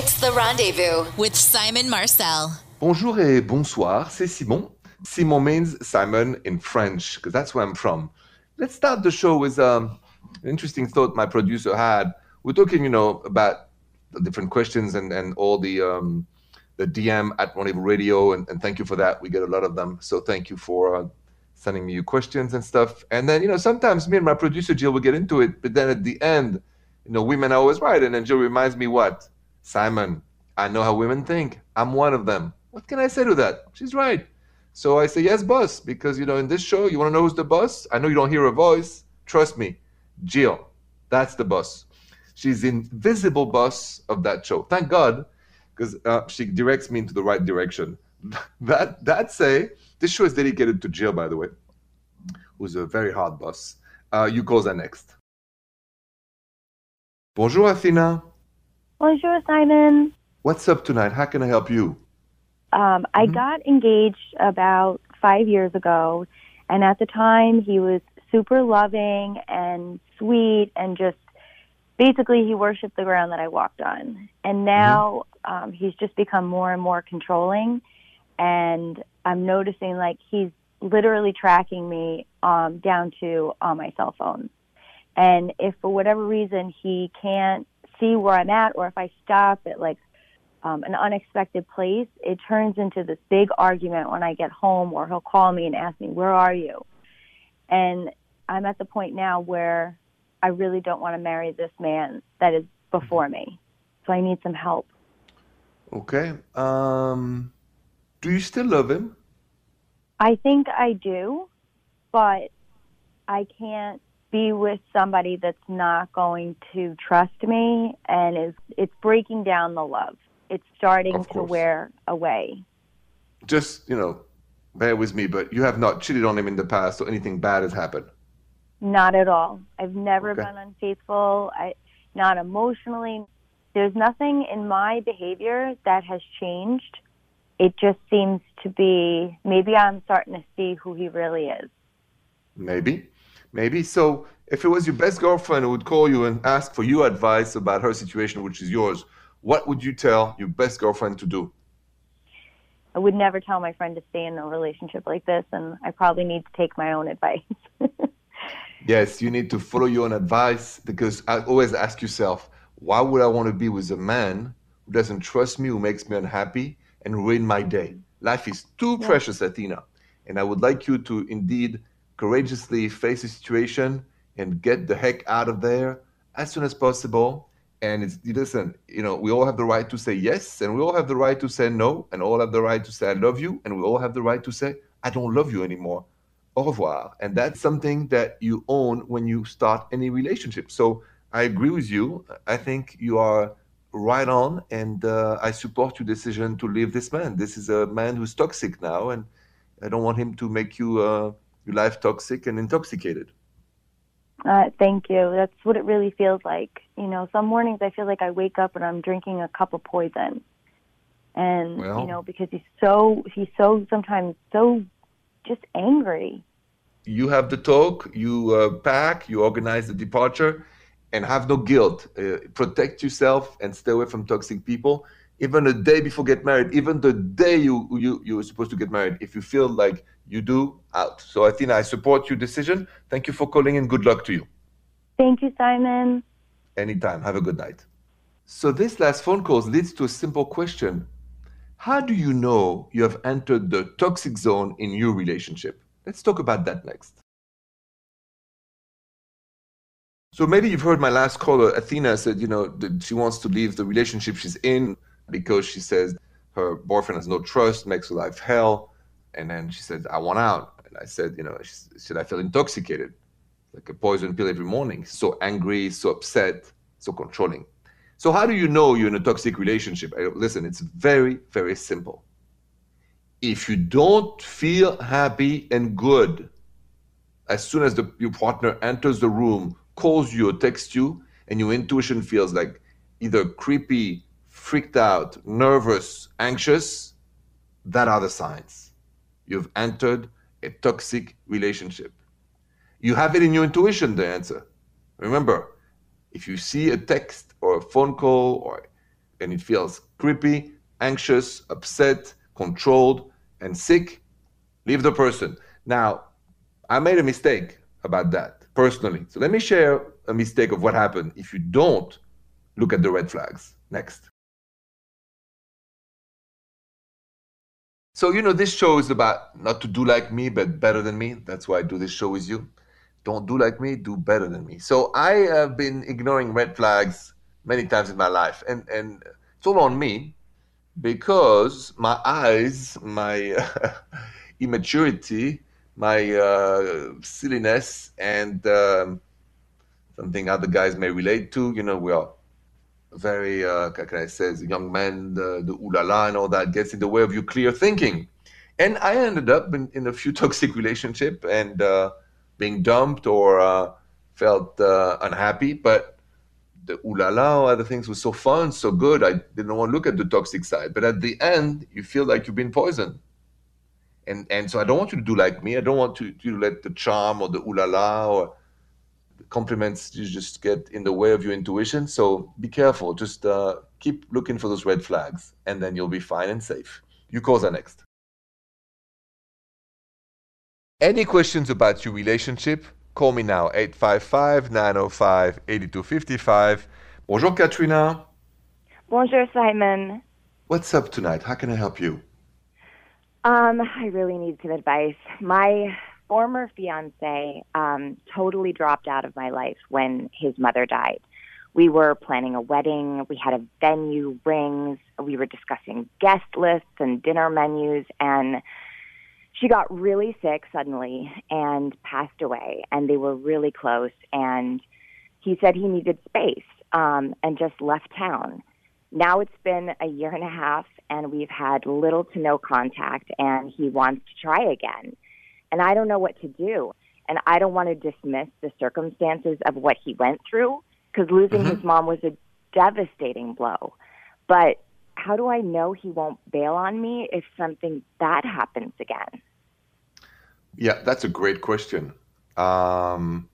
It's The Rendezvous with Simon Marcel. Bonjour et bonsoir, c'est Simon. Simon means Simon in French, because that's where I'm from. Let's start the show with um, an interesting thought my producer had. We're talking, you know, about the different questions and, and all the um, the DM at Rendezvous Radio, and, and thank you for that. We get a lot of them, so thank you for uh, sending me your questions and stuff. And then, you know, sometimes me and my producer Jill will get into it, but then at the end, you know, women are always right, and then Jill reminds me what Simon, I know how women think. I'm one of them. What can I say to that? She's right. So I say, yes, boss, because, you know, in this show, you want to know who's the boss? I know you don't hear a voice. Trust me, Jill, that's the boss. She's the invisible boss of that show. Thank God, because uh, she directs me into the right direction. that that say, this show is dedicated to Jill, by the way, who's a very hard boss. Uh, you call her next. Bonjour, Athena. Bonjour, Simon. What's up tonight? How can I help you? Um, I Mhm. got engaged about five years ago, and at the time he was super loving and sweet, and just basically he worshipped the ground that I walked on. And now um, he's just become more and more controlling, and I'm noticing like he's literally tracking me um, down to on my cell phone. And if for whatever reason he can't see where I'm at, or if I stop at like um, an unexpected place, it turns into this big argument when I get home, or he'll call me and ask me, Where are you? And I'm at the point now where I really don't want to marry this man that is before me. So I need some help. Okay. Um, do you still love him? I think I do, but I can't be with somebody that's not going to trust me and is it's breaking down the love. It's starting to wear away. Just, you know, bear with me, but you have not cheated on him in the past or anything bad has happened. Not at all. I've never Okay. been unfaithful. I not emotionally. There's nothing in my behavior that has changed. It just seems to be maybe I'm starting to see who he really is. Maybe. Maybe. So if it was your best girlfriend who would call you and ask for your advice about her situation, which is yours, what would you tell your best girlfriend to do? I would never tell my friend to stay in a relationship like this and I probably need to take my own advice. Yes, you need to follow your own advice because I always ask yourself, why would I want to be with a man who doesn't trust me, who makes me unhappy, and ruin my day? Life is too Yeah. precious, Athena. And I would like you to indeed courageously face the situation and get the heck out of there as soon as possible. And it's listen, you know, we all have the right to say yes, and we all have the right to say no, and all have the right to say I love you, and we all have the right to say I don't love you anymore au revoir. And that's something that you own when you start any relationship. So I agree with you. I think you are right on, and uh, I support your decision to leave this man. This is a man who's toxic now, and I don't want him to make you uh, your life toxic and intoxicated. Uh, thank you. That's what it really feels like. You know, some mornings I feel like I wake up and I'm drinking a cup of poison. And Well- you know, because he's so he's so sometimes so just angry. You have the talk, you uh, pack, you organize the departure, and have no guilt. Uh, protect yourself and stay away from toxic people. Even the day before get married, even the day you you you were supposed to get married, if you feel like you do, out. So Athena, I support your decision. Thank you for calling and good luck to you. Thank you, Simon. Anytime. Have a good night. So this last phone call leads to a simple question. How do you know you have entered the toxic zone in your relationship? Let's talk about that next. So maybe you've heard my last caller, Athena, said, you know, that she wants to leave the relationship she's in because she says her boyfriend has no trust, makes her life hell. And then she said, I want out. And I said, you know, said, I feel intoxicated, like a poison pill every morning. So angry, so upset, so controlling. So how do you know you're in a toxic relationship? Listen, it's very, very simple. If you don't feel happy and good as soon as the, your partner enters the room, calls you or texts you, and your intuition feels like either creepy, freaked out, nervous, anxious, that are the signs. You've entered a toxic relationship. You have it in your intuition, the answer. Remember, if you see a text or a phone call or and it feels creepy, anxious, upset, controlled, and sick, leave the person. Now, I made a mistake about that personally. So let me share a mistake of what happened if you don't look at the red flags. Next. So, you know, this show is about not to do like me, but better than me. That's why I do this show with you. Don't do like me, do better than me. So I have been ignoring red flags many times in my life. And, and it's all on me because my eyes, my uh, immaturity, my uh, silliness, and um, something other guys may relate to. You know, we are very, uh, can I say, young man, the, the ooh la la and all that gets in the way of your clear thinking. And I ended up in, in a few toxic relationship and uh, being dumped or uh, felt uh, unhappy. But the ooh la la, other things were so fun, so good. I didn't want to look at the toxic side. But at the end, you feel like you've been poisoned. And, and so I don't want you to do like me. I don't want you to let the charm or the ooh la la or compliments you just get in the way of your intuition. So be careful. Just uh, keep looking for those red flags, and then you'll be fine and safe. You calls are next. Any questions about your relationship? Call me now, 855 905 8255. Bonjour, Katrina. Bonjour, Simon. What's up tonight? How can I help you? Um, I really need some advice. My former fiance um, totally dropped out of my life when his mother died. We were planning a wedding, we had a venue, rings, we were discussing guest lists and dinner menus, and she got really sick suddenly and passed away. And they were really close, and he said he needed space um, and just left town. Now it's been a year and a half, and we've had little to no contact, and he wants to try again and I don't know what to do. And I don't want to dismiss the circumstances of what he went through because losing mm-hmm. his mom was a devastating blow. But how do I know he won't bail on me if something bad happens again? Yeah, that's a great question. Um,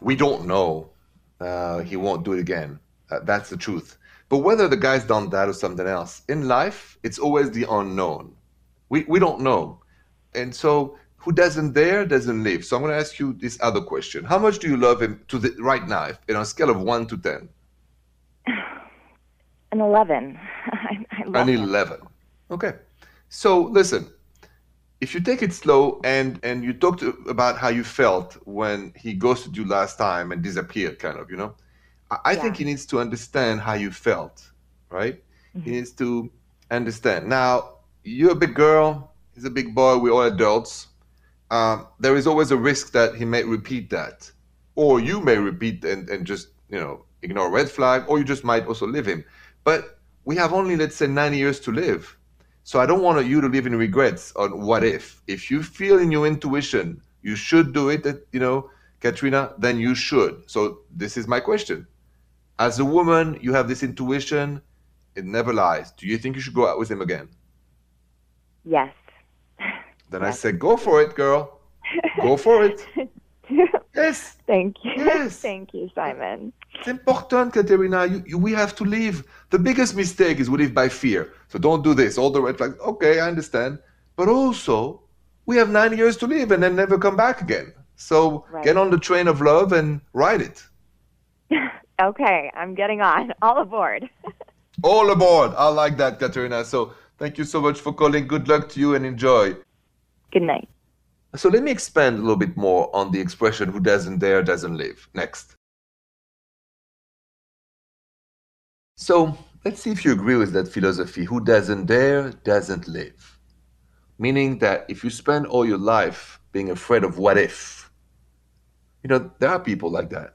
we don't know. Uh, he won't do it again. Uh, that's the truth. But whether the guy's done that or something else, in life, it's always the unknown. We, we don't know. And so who doesn't dare doesn't live. So I'm going to ask you this other question: How much do you love him to the right now, in on a scale of one to ten? An eleven. I, I An eleven. Okay. So listen, if you take it slow and and you talked about how you felt when he ghosted you last time and disappeared, kind of, you know, I, I yeah. think he needs to understand how you felt, right? Mm-hmm. He needs to understand. Now you're a big girl. He's a big boy. We're all adults um, there is always a risk that he may repeat that, or you may repeat and, and just you know ignore red flag, or you just might also leave him. But we have only let's say nine years to live, so I don't want you to live in regrets on what if. If you feel in your intuition you should do it, you know, Katrina, then you should. So this is my question: As a woman, you have this intuition; it never lies. Do you think you should go out with him again? Yes. Then yes. I said, "Go for it, girl. Go for it." yes. Thank you. Yes. Thank you, Simon. It's important, Katerina. You, you, we have to live. The biggest mistake is we live by fear. So don't do this. All the red flags. Okay, I understand. But also, we have nine years to live and then never come back again. So right. get on the train of love and ride it. okay, I'm getting on. All aboard. All aboard. I like that, Katerina. So thank you so much for calling. Good luck to you and enjoy. Good night. So let me expand a little bit more on the expression who doesn't dare doesn't live. Next. So let's see if you agree with that philosophy. Who doesn't dare doesn't live. Meaning that if you spend all your life being afraid of what if, you know, there are people like that.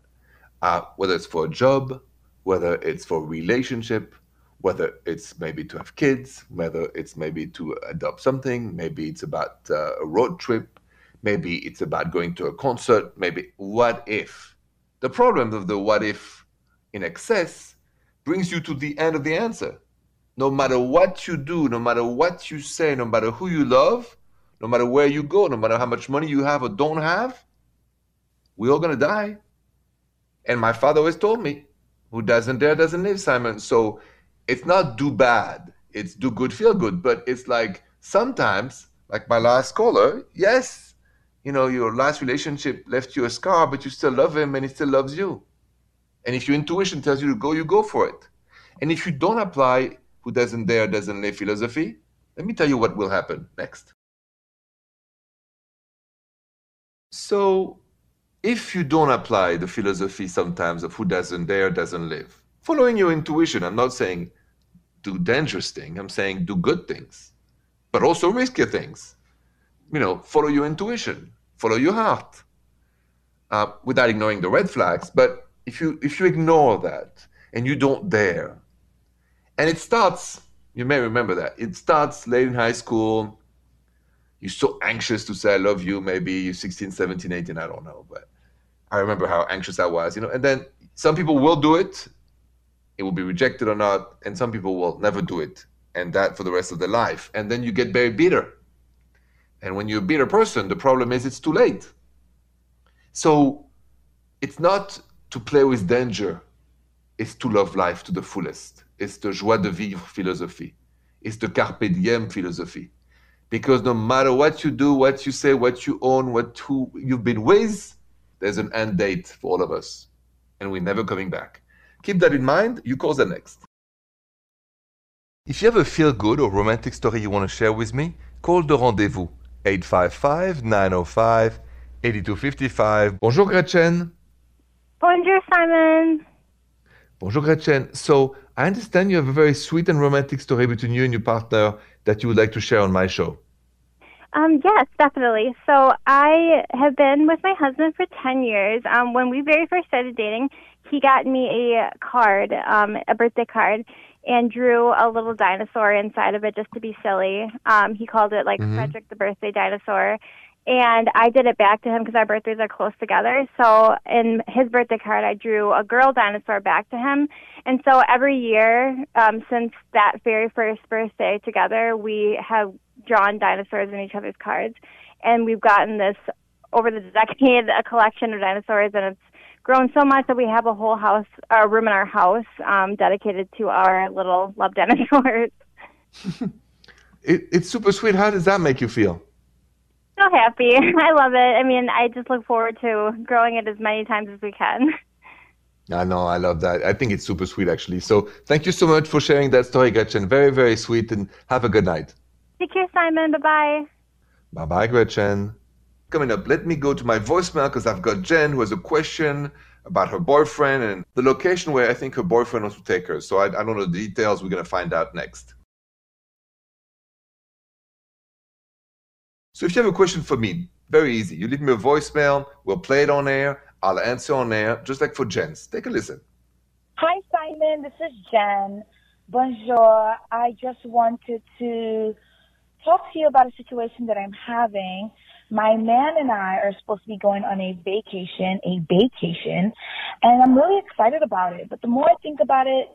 Uh, whether it's for a job, whether it's for a relationship, whether it's maybe to have kids, whether it's maybe to adopt something, maybe it's about uh, a road trip, maybe it's about going to a concert, maybe what if? The problem of the what if in excess brings you to the end of the answer. No matter what you do, no matter what you say, no matter who you love, no matter where you go, no matter how much money you have or don't have, we're all gonna die. And my father always told me, who doesn't dare doesn't live, Simon. So it's not do bad, it's do good, feel good. But it's like sometimes, like my last caller, yes, you know, your last relationship left you a scar, but you still love him and he still loves you. And if your intuition tells you to go, you go for it. And if you don't apply who doesn't dare doesn't live philosophy, let me tell you what will happen next. So, if you don't apply the philosophy sometimes of who doesn't dare doesn't live, following your intuition, I'm not saying do dangerous things, I'm saying do good things, but also risky things. You know, follow your intuition, follow your heart, uh, without ignoring the red flags. But if you if you ignore that and you don't dare, and it starts, you may remember that it starts late in high school. You're so anxious to say I love you. Maybe you're 16, 17, 18. I don't know, but I remember how anxious I was. You know, and then some people will do it. It will be rejected or not, and some people will never do it, and that for the rest of their life. And then you get very bitter. And when you're a bitter person, the problem is it's too late. So it's not to play with danger, it's to love life to the fullest. It's the joie de vivre philosophy. It's the carpe diem philosophy. Because no matter what you do, what you say, what you own, what who you've been with, there's an end date for all of us. And we're never coming back. Keep that in mind. You call the next. If you have a feel good or romantic story you want to share with me, call the rendezvous 855 905 8255. Bonjour, Gretchen. Bonjour, Simon. Bonjour, Gretchen. So, I understand you have a very sweet and romantic story between you and your partner that you would like to share on my show. Um, yes, definitely. So I have been with my husband for 10 years. Um, when we very first started dating, he got me a card, um, a birthday card, and drew a little dinosaur inside of it just to be silly. Um, he called it like Mhm. Frederick the birthday dinosaur. And I did it back to him because our birthdays are close together. So in his birthday card, I drew a girl dinosaur back to him. And so every year um, since that very first birthday together, we have drawn dinosaurs in each other's cards. And we've gotten this over the decade a collection of dinosaurs, and it's grown so much that we have a whole house, a room in our house um, dedicated to our little love dinosaurs. It, it's super sweet. How does that make you feel? so happy. I love it. I mean, I just look forward to growing it as many times as we can. I know, I love that. I think it's super sweet, actually. So, thank you so much for sharing that story, Gretchen. Very, very sweet, and have a good night. Take care, Simon. Bye bye. Bye bye, Gretchen. Coming up, let me go to my voicemail because I've got Jen who has a question about her boyfriend and the location where I think her boyfriend wants to take her. So, I, I don't know the details. We're going to find out next. So, if you have a question for me, very easy. You leave me a voicemail, we'll play it on air, I'll answer on air, just like for Jen's. Take a listen. Hi, Simon. This is Jen. Bonjour. I just wanted to talk to you about a situation that I'm having. My man and I are supposed to be going on a vacation, a vacation, and I'm really excited about it. But the more I think about it,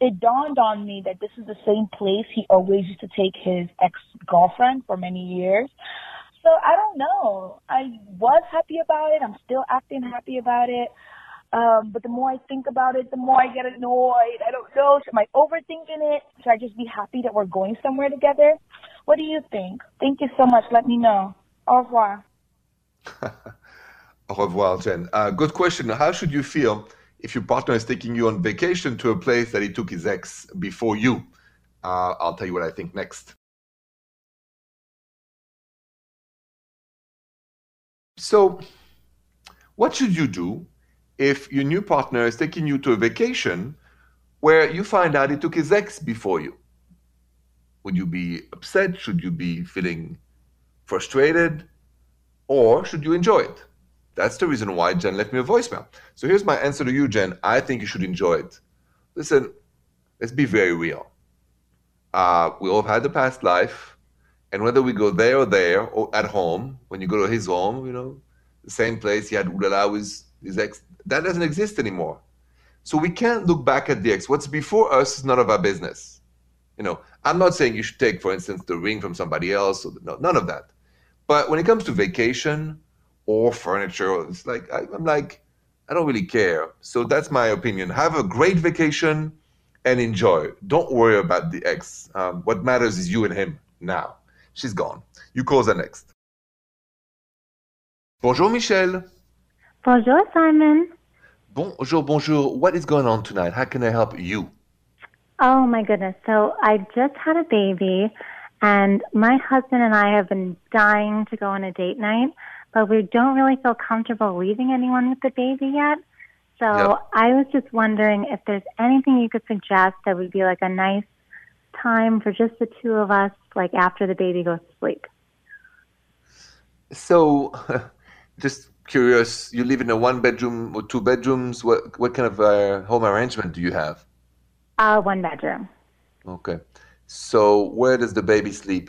it dawned on me that this is the same place he always used to take his ex-girlfriend for many years. So I don't know. I was happy about it. I'm still acting happy about it. Um, but the more I think about it, the more I get annoyed. I don't know. Am I overthinking it? Should I just be happy that we're going somewhere together? What do you think? Thank you so much. Let me know. Au revoir. Au revoir, Jen. Uh, good question. How should you feel if your partner is taking you on vacation to a place that he took his ex before you? Uh, I'll tell you what I think next. So, what should you do if your new partner is taking you to a vacation where you find out he took his ex before you? Would you be upset? Should you be feeling frustrated? Or should you enjoy it? That's the reason why Jen left me a voicemail. So here's my answer to you, Jen. I think you should enjoy it. Listen, let's be very real. Uh, we all have had a past life, and whether we go there or there or at home, when you go to his home, you know, the same place he had ulala with his ex, that doesn't exist anymore. So we can't look back at the ex. What's before us is none of our business. You know, I'm not saying you should take, for instance, the ring from somebody else. Or no, none of that. But when it comes to vacation or furniture, it's like I, I'm like, I don't really care. So that's my opinion. Have a great vacation, and enjoy. Don't worry about the ex. Um, what matters is you and him now. She's gone. You call her next. Bonjour, Michelle. Bonjour, Simon. Bonjour, bonjour. What is going on tonight? How can I help you? Oh my goodness. So I just had a baby and my husband and I have been dying to go on a date night, but we don't really feel comfortable leaving anyone with the baby yet. So Yep. I was just wondering if there's anything you could suggest that would be like a nice time for just the two of us, like after the baby goes to sleep. So, just curious, you live in a one bedroom or two bedrooms? What, what kind of uh, home arrangement do you have? Uh, one bedroom. Okay. So, where does the baby sleep?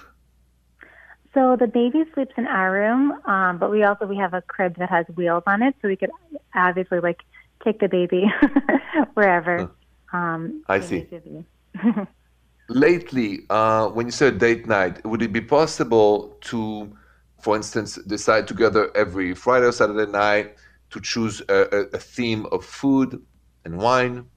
So the baby sleeps in our room, um, but we also we have a crib that has wheels on it, so we could obviously like take the baby wherever. Um, I see. baby would be. Lately, uh, when you said date night, would it be possible to, for instance, decide together every Friday or Saturday night to choose a, a, a theme of food and wine,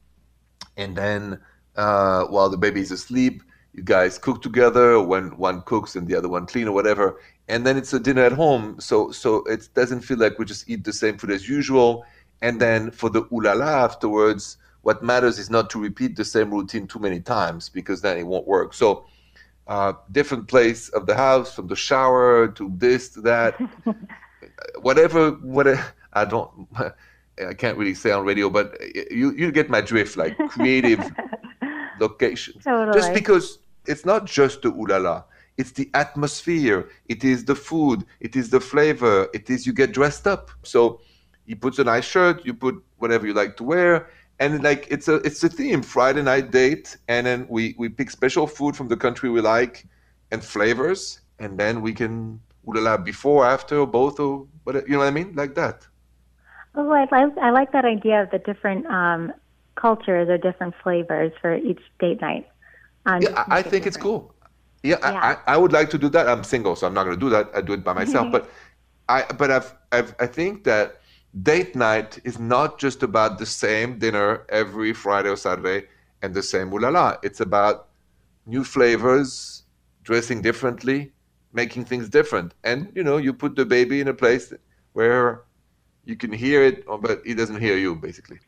and then uh, while the baby is asleep, you guys cook together. When one cooks and the other one clean or whatever, and then it's a dinner at home. So so it doesn't feel like we just eat the same food as usual. And then for the ooh la la afterwards, what matters is not to repeat the same routine too many times because then it won't work. So uh, different place of the house, from the shower to this to that, whatever. Whatever. I don't. I can't really say on radio, but you you get my drift. Like creative locations, Totally. just because it's not just the ooh la la. It's the atmosphere. It is the food. It is the flavor. It is you get dressed up. So you put a nice shirt. You put whatever you like to wear, and like it's a it's a theme. Friday night date, and then we we pick special food from the country we like, and flavors, and then we can ooh la la before, after, both, or what you know what I mean, like that. Oh, I like I like that idea of the different um, cultures or different flavors for each date night. Just Yeah, I, I think it's cool. Yeah, Yeah. I, I, would like to do that. I'm single, so I'm not going to do that. I do it by myself. but I but I've, I've I think that date night is not just about the same dinner every Friday or Saturday and the same ooh la la. It's about new flavors, dressing differently, making things different. And you know, you put the baby in a place where you can hear it, but it doesn't hear you, basically.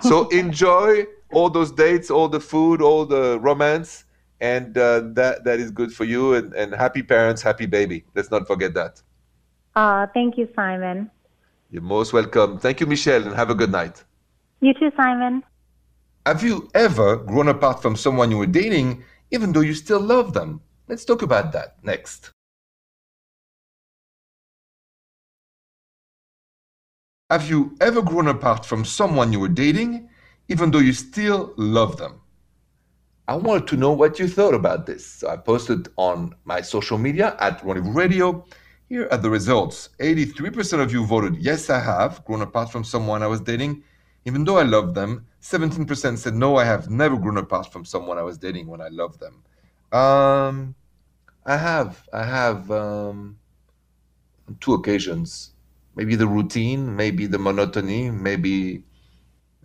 So enjoy all those dates, all the food, all the romance, and uh, that that is good for you. And, and happy parents, happy baby. Let's not forget that. Uh, thank you, Simon. You're most welcome. Thank you, Michelle, and have a good night. You too, Simon. Have you ever grown apart from someone you were dating, even though you still love them? Let's talk about that next. Have you ever grown apart from someone you were dating, even though you still love them? I wanted to know what you thought about this. So I posted on my social media at Rendezvous Radio. Here are the results 83% of you voted yes, I have grown apart from someone I was dating, even though I love them. 17% said no, I have never grown apart from someone I was dating when I loved them. Um, I have. I have um, on two occasions. Maybe the routine, maybe the monotony, maybe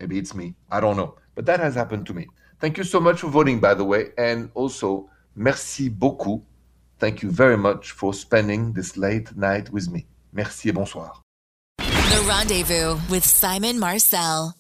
maybe it's me. I don't know. But that has happened to me. Thank you so much for voting, by the way. And also, merci beaucoup. Thank you very much for spending this late night with me. Merci et bonsoir. The Rendezvous with Simon Marcel.